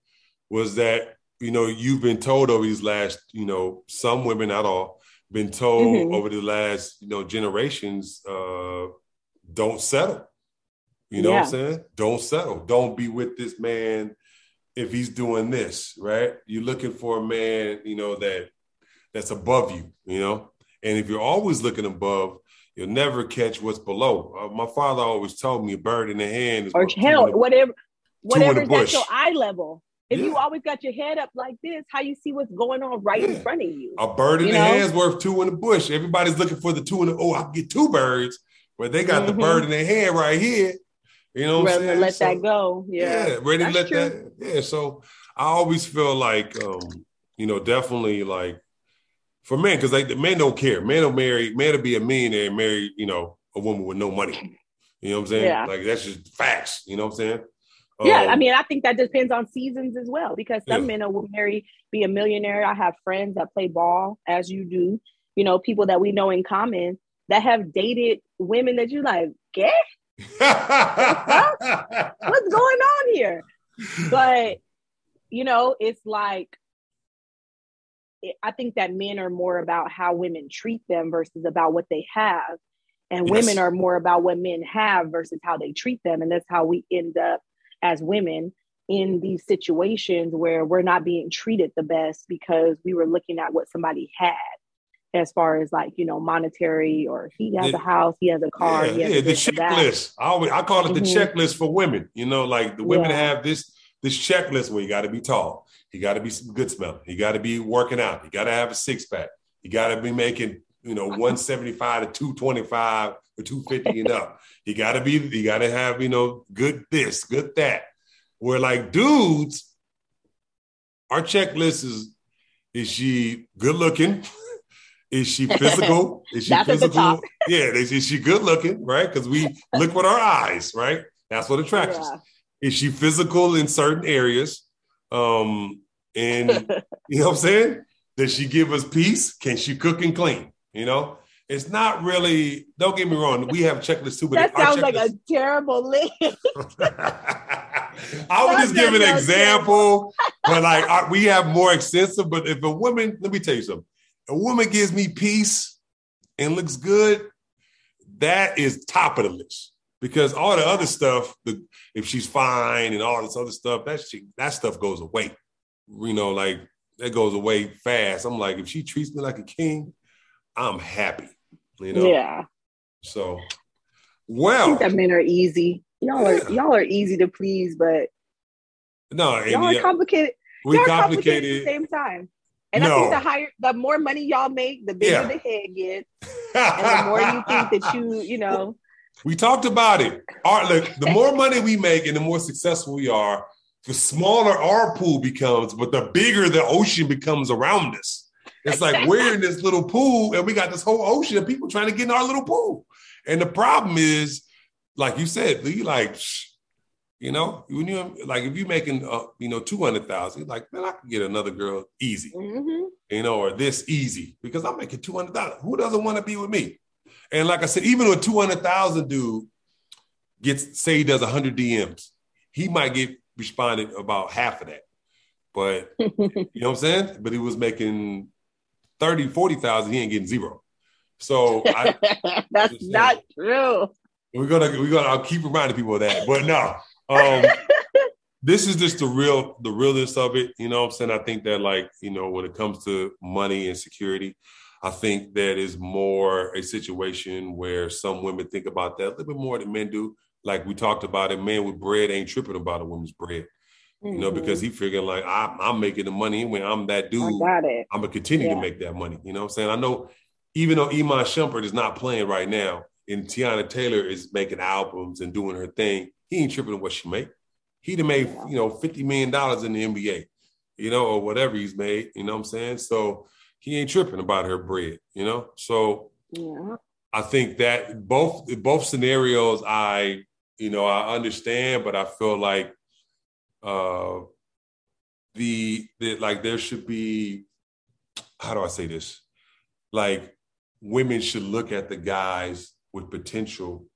was that you know you've been told over these last you know some women not all been told mm-hmm. over the last you know generations uh don't settle you know yeah. what i'm saying don't settle don't be with this man if he's doing this right you're looking for a man you know that that's above you you know and if you're always looking above you'll never catch what's below uh, my father always told me a bird in the hand is or hell whatever whatever's at your eye level if yeah. you always got your head up like this, how you see what's going on right yeah. in front of you? A bird in you the know? hand's worth two in the bush. Everybody's looking for the two in the oh, I can get two birds, but they got mm-hmm. the bird in their hand right here. You know what I'm saying? Let so, that go. Yeah. Yeah, ready to let true. that. Yeah. So I always feel like um, you know, definitely like for men, because like the men don't care. Men will marry, men will be a millionaire and marry, you know, a woman with no money. You know what I'm saying? Yeah. Like that's just facts. You know what I'm saying? Yeah, um, I mean, I think that depends on seasons as well because some yeah. men will marry, be a millionaire. I have friends that play ball, as you do. You know, people that we know in common that have dated women that you like, get what's going on here? But you know, it's like I think that men are more about how women treat them versus about what they have. And yes. women are more about what men have versus how they treat them. And that's how we end up as women in these situations where we're not being treated the best because we were looking at what somebody had as far as like you know monetary or he has a house he has a car yeah, yeah the checklist I, always, I call it the mm-hmm. checklist for women you know like the women yeah. have this this checklist where you got to be tall you got to be some good smelling you got to be working out you got to have a six-pack you got to be making you know 175 to 225 or 250 and up you gotta be, you gotta have, you know, good this, good that. Where like dudes, our checklist is is she good looking? Is she physical? Is she physical? yeah, is, is, she good looking? Right? Because we look with our eyes, right? That's what attracts yeah. us. Is she physical in certain areas? Um, and you know what I'm saying? Does she give us peace? Can she cook and clean? You know, it's not really. Don't get me wrong. We have checklists too, but that sounds like a terrible list. I would just give an example, but like we have more extensive. But if a woman, let me tell you something. A woman gives me peace and looks good. That is top of the list because all the other stuff, the, if she's fine and all this other stuff, that she, that stuff goes away. You know, like that goes away fast. I'm like, if she treats me like a king, I'm happy. You know? Yeah. So, well, I think that men are easy. Y'all are yeah. y'all are easy to please, but no, y'all are complicated. We y'all complicated at the same time. And no. I think the higher, the more money y'all make, the bigger yeah. the head gets, and the more you think that you, you know. We talked about it. Our, look, the more money we make and the more successful we are, the smaller our pool becomes, but the bigger the ocean becomes around us. It's like we're in this little pool and we got this whole ocean of people trying to get in our little pool. And the problem is, like you said, you like, you know, when you like if you're making uh, you know two hundred thousand, like man, I can get another girl easy, mm-hmm. you know, or this easy because I'm making two hundred thousand. Who doesn't want to be with me? And like I said, even a two hundred thousand dude gets say he does hundred DMs, he might get responded about half of that. But you know what I'm saying? But he was making 30, 40,000, he ain't getting zero. So I, that's not true. We're gonna we're gonna I'll keep reminding people of that. But no, um, this is just the real the realness of it. You know what I'm saying? I think that like, you know, when it comes to money and security, I think that is more a situation where some women think about that a little bit more than men do. Like we talked about it, man with bread ain't tripping about a woman's bread. Mm-hmm. You know, because mm-hmm. he figured like I'm, I'm making the money when I'm that dude. I got it. I'm gonna continue yeah. to make that money. You know what I'm saying? I know even though Iman Shumpert is not playing right now and Teyana Taylor is making albums and doing her thing, he ain't tripping on what she make. He'd have made, yeah. you know, $50 million in the NBA, you know, or whatever he's made, you know what I'm saying? So he ain't tripping about her bread, you know? So yeah. I think that both both scenarios I, you know, I understand, but I feel like uh, the, the like there should be how do I say this? Like women should look at the guys with potential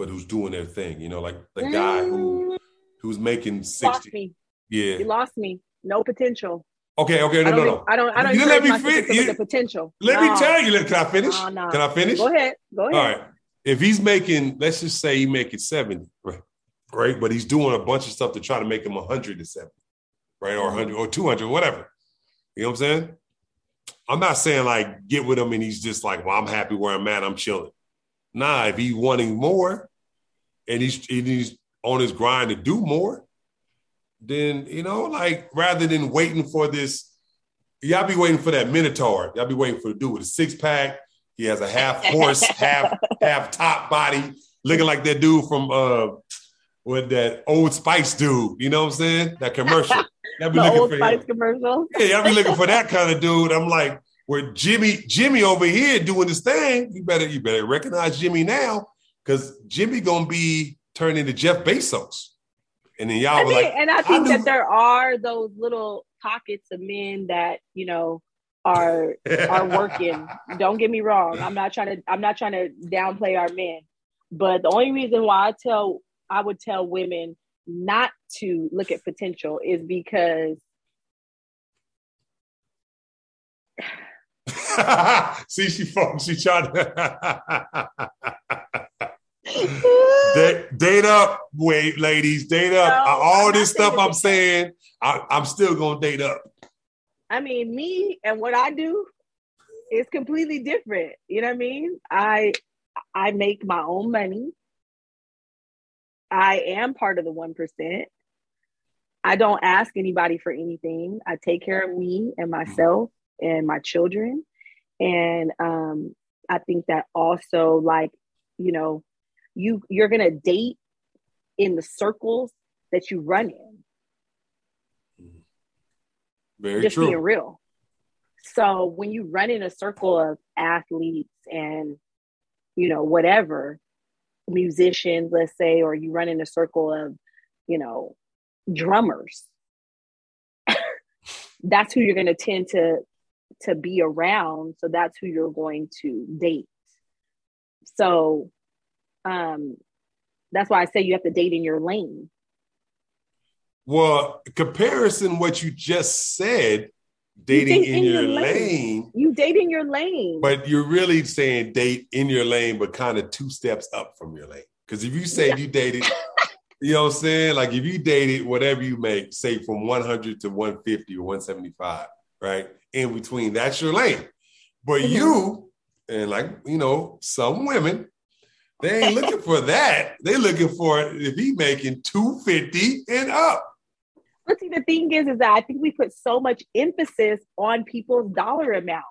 but who's doing their thing. You know, like the guy who who's making sixty. me. Yeah, You lost me. No potential. Okay, okay, no, no, no. I don't. I don't. You let me my fin- sister to look you- at potential. Let No. me tell you. Can I finish? No, no. Can I finish? Go ahead. Go ahead. All right. If he's making, let's just say he making 70, right? Right. But he's doing a bunch of stuff to try to make him 170, right? Or 100 or 200, whatever. You know what I'm saying? I'm not saying like get with him and he's just like, well, I'm happy where I'm at. I'm chilling. Nah, if he's wanting more and he's, and he's on his grind to do more, then, you know, like rather than waiting for this, y'all be waiting for that Minotaur. Y'all be waiting for the dude with a six pack. He has a half horse, half half top body, looking like that dude from uh with that old Spice dude. You know what I'm saying? That commercial. Y'all be The looking Old for Spice him. commercial. Yeah, y'all be looking for that kind of dude. I'm like, where Jimmy, Jimmy over here doing his thing. You better, you better recognize Jimmy now, because Jimmy gonna be turned into Jeff Bezos. And then y'all I were think, like, and I think knew- that there are those little pockets of men that you know are are working. Don't get me wrong. I'm not trying to I'm not trying to downplay our men. But the only reason why I tell I would tell women not to look at potential is because See, she fought. She tried to date, date up. Wait, ladies, date up. No, All this stuff I'm saying, I, I'm still gonna date up. I mean me and what I do is completely different. You know what I mean? I I make my own money. I am part of the 1%. I don't ask anybody for anything. I take care of me and myself and my children. And um, I think that also, like, you know, you you're gonna date in the circles that you run in. Mm-hmm. Very just being real. So when you run in a circle of athletes and you know whatever musicians, let's say, or you run in a circle of you know drummers, that's who you're going to tend to to be around. So that's who you're going to date. So um, that's why I say you have to date in your lane. Well, comparison, what you just said, dating date in, in your, your lane. lane. You date in your lane. but you're really saying date in your lane, but kind of two steps up from your lane. Because if you say Yeah. you dated, you know what I'm saying? Like if you dated whatever you make, say from 100 to 150 or 175, right? In between, that's your lane. But Mhm. you, and like, you know, some women, they ain't looking for that. They looking for if he making 250 and up. But see, the thing is, is that I think we put so much emphasis on people's dollar amount.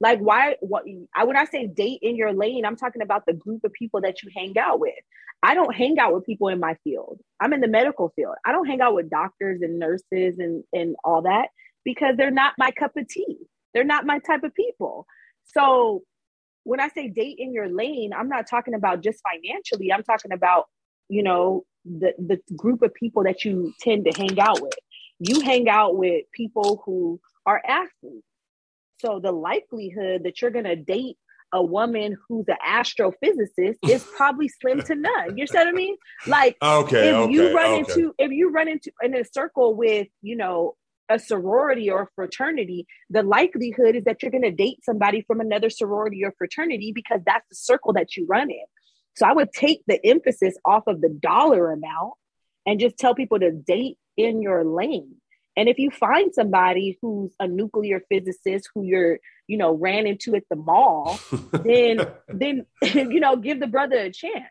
Like, why? What? I when I say date in your lane, I'm talking about the group of people that you hang out with. I don't hang out with people in my field. I'm in the medical field. I don't hang out with doctors and nurses and and all that because they're not my cup of tea. They're not my type of people. So when I say date in your lane, I'm not talking about just financially. I'm talking about you know the the group of people that you tend to hang out with you hang out with people who are athletes so the likelihood that you're going to date a woman who's an astrophysicist is probably slim to none you see what i mean like Okay, if okay, you run okay. into if you run into in a circle with you know a sorority or a fraternity the likelihood is that you're going to date somebody from another sorority or fraternity because that's the circle that you run in. So i would take the emphasis off of the dollar amount and just tell people to date in your lane. And if you find somebody who's a nuclear physicist who you're you know ran into at the mall then then you know give the brother a chance.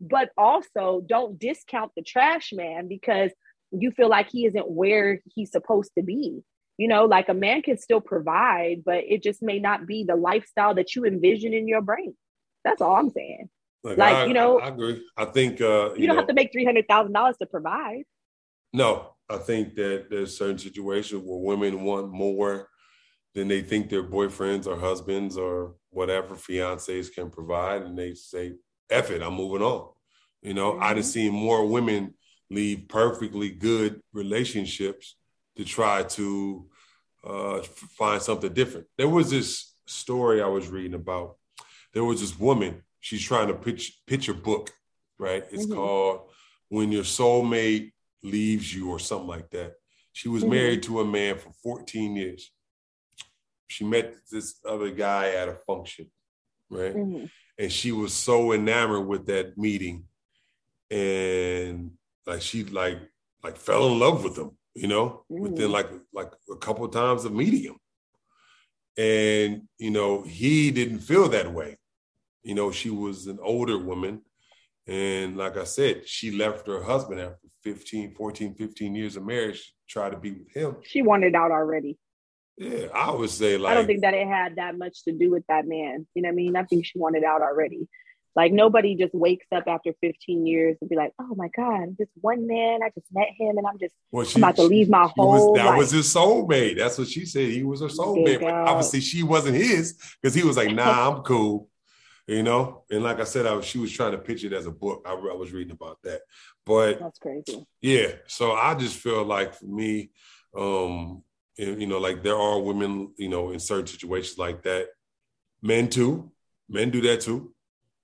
But also don't discount the trash man because you feel like he isn't where he's supposed to be you know like a man can still provide but it just may not be the lifestyle that you envision in your brain that's all i'm saying Look, like, I- you know- I, I agree. I think uh, you, you, don't know, have to make $300000 to provide No, I think that there's certain situations where women want more than they think their boyfriends or husbands or whatever fiancés can provide, and they say, "F it, I'm moving on." You know, I done Mhm. seen more women leave perfectly good relationships to try to uh, find something different. There was this story I was reading about. There was this woman. She's trying to pitch pitch a book, right? It's mm-hmm. called When Your Soulmate Leaves You or something like that. She was mm-hmm. married to a man for 14 years. She met this other guy at a function, right? Mm-hmm. And she was so enamored with that meeting. And like she like like fell in love with him, you know, within mm-hmm. like like a couple of times of meeting him. And you know, he didn't feel that way. You know, she was an older woman. And like I said, she left her husband after 15, 14, 15 years of marriage, try to be with him. She wanted out already. Yeah, I would say like I don't think that it had that much to do with that man. You know what I mean? I think she wanted out already. Like nobody just wakes up after 15 years and be like, "Oh my God, this one man, I just met him, and I'm just well, she, I'm about to leave my whole." Was, that life. was his soulmate. That's what she said. He was her soulmate. But obviously, she wasn't his because he was like, "Nah, I'm cool." You know, and like I said, I was, she was trying to pitch it as a book. I, I was reading about that, but that's crazy. Yeah, so I just feel like for me, um, you know, like there are women, you know, in certain situations like that. Men too, men do that too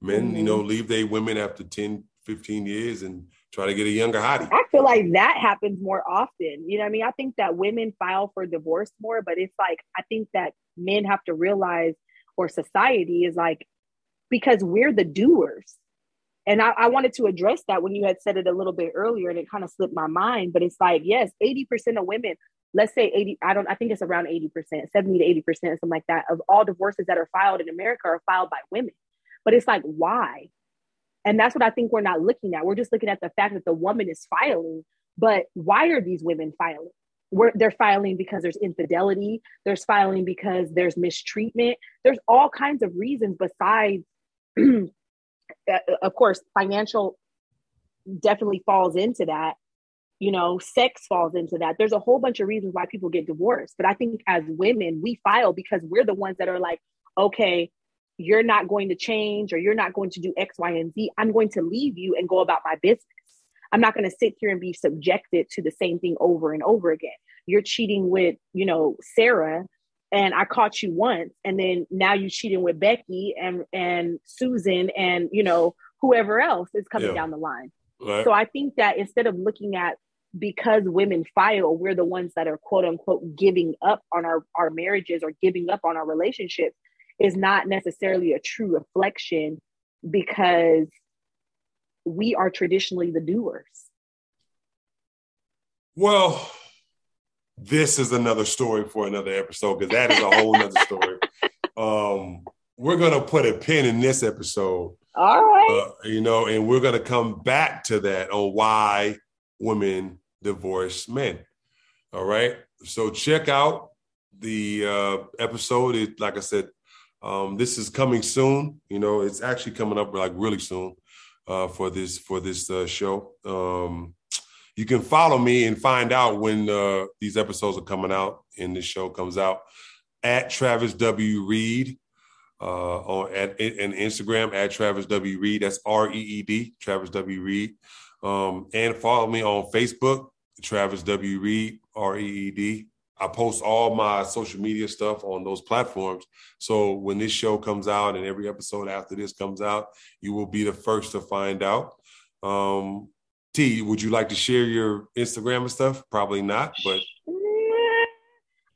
men, mm-hmm. you know, leave their women after 10, 15 years and try to get a younger hottie. I feel like that happens more often. You know I mean? I think that women file for divorce more, but it's like, I think that men have to realize, or society is like, because we're the doers. And I, I wanted to address that when you had said it a little bit earlier and it kind of slipped my mind. But it's like, yes, 80% of women, let's say 80, I don't, I think it's around 80%, 70 to 80%, something like that, of all divorces that are filed in America are filed by women. But it's like, why? And that's what I think we're not looking at. We're just looking at the fact that the woman is filing. But why are these women filing? We're, they're filing because there's infidelity. There's filing because there's mistreatment. There's all kinds of reasons besides, uh, of course, financial definitely falls into that. You know, sex falls into that. There's a whole bunch of reasons why people get divorced. But I think as women, we file because we're the ones that are like, okay, you're not going to change or you're not going to do X, Y, and Z. I'm going to leave you and go about my business. I'm not going to sit here and be subjected to the same thing over and over again. You're cheating with, you know, Sarah, and I caught you once, and then now you're cheating with Becky and and Susan and you know whoever else is coming yeah. down the line. Right. So I think that instead of looking at because women file, we're the ones that are quote unquote giving up on our, our marriages or giving up on our relationships is not necessarily a true reflection because we are traditionally the doers. Well, this is another story for another episode because that is a whole other story. Um, we're gonna put a pin in this episode. All right. Uh, you know, and we're gonna come back to that on why women divorce men. All right. So check out the uh, episode. It, like I said, um, this is coming soon. You know, it's actually coming up like really soon uh, for this for this uh, show. Um, you can follow me and find out when uh, these episodes are coming out and this show comes out at Travis W Reed uh, on at and Instagram at Travis W Reed. That's R E E D Travis W Reed. Um, and follow me on Facebook, Travis W Reed R E E D. I post all my social media stuff on those platforms. So when this show comes out and every episode after this comes out, you will be the first to find out. Um, T, would you like to share your Instagram and stuff? Probably not, but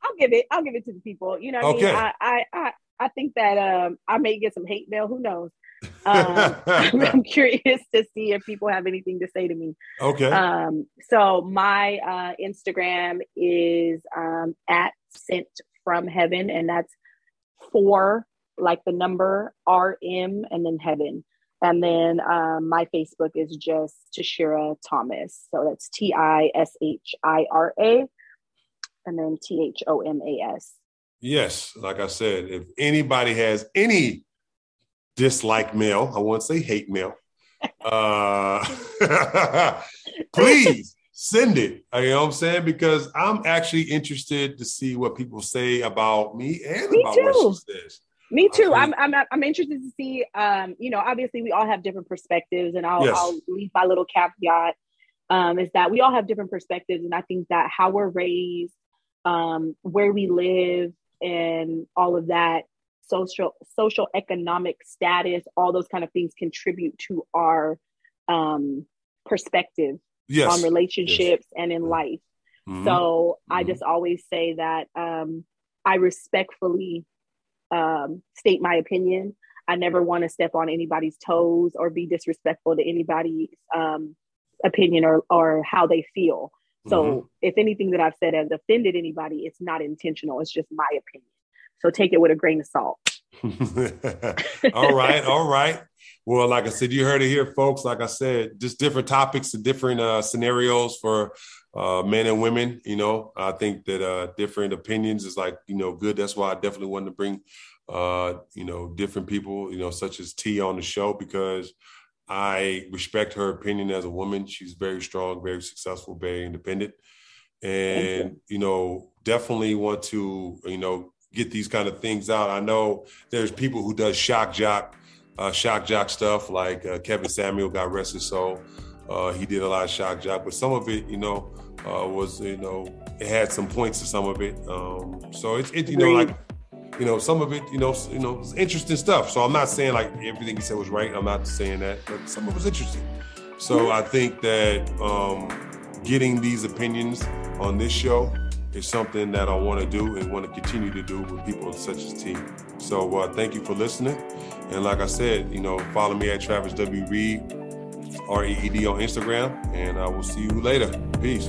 I'll give it. I'll give it to the people. You know, okay. I, I, I, I think that um, I may get some hate mail. Who knows? Um, I'm curious to see if people have anything to say to me. Okay. Um, so my uh, Instagram is um, at sent from heaven, and that's four like the number RM and then heaven. And then um, my Facebook is just Tishira Thomas. So that's T I S H I R A and then T H O M A S. Yes, like I said, if anybody has any dislike mail. I won't say hate mail. Uh, please send it. You know what I'm saying? Because I'm actually interested to see what people say about me and me about too. what she says. Me too. I'm, I'm I'm interested to see. Um, you know, obviously we all have different perspectives, and I'll, yes. I'll leave my little caveat. Um, is that we all have different perspectives, and I think that how we're raised, um, where we live, and all of that social social economic status all those kind of things contribute to our um, perspective yes. on relationships yes. and in life. Mm-hmm. So mm-hmm. I just always say that um, I respectfully um, state my opinion. I never want to step on anybody's toes or be disrespectful to anybody's um, opinion or, or how they feel. So mm-hmm. if anything that I've said has offended anybody, it's not intentional. It's just my opinion. So take it with a grain of salt. all right, all right. Well, like I said, you heard it here, folks. Like I said, just different topics and different uh, scenarios for uh, men and women. You know, I think that uh, different opinions is like you know good. That's why I definitely wanted to bring uh, you know different people, you know, such as T on the show because I respect her opinion as a woman. She's very strong, very successful, very independent, and you. you know, definitely want to you know get these kind of things out. I know there's people who does shock jock, uh, shock jock stuff like uh, Kevin Samuel got rested so uh, he did a lot of shock jock, but some of it, you know, uh, was you know it had some points to some of it. Um, so it's it you know like you know some of it you know you know interesting stuff. So I'm not saying like everything he said was right. I'm not saying that, but some of it was interesting. So I think that um, getting these opinions on this show is something that I want to do and want to continue to do with people such as T. So uh, thank you for listening. And like I said, you know, follow me at Travis W. Reed, R E E D on Instagram. And I will see you later. Peace.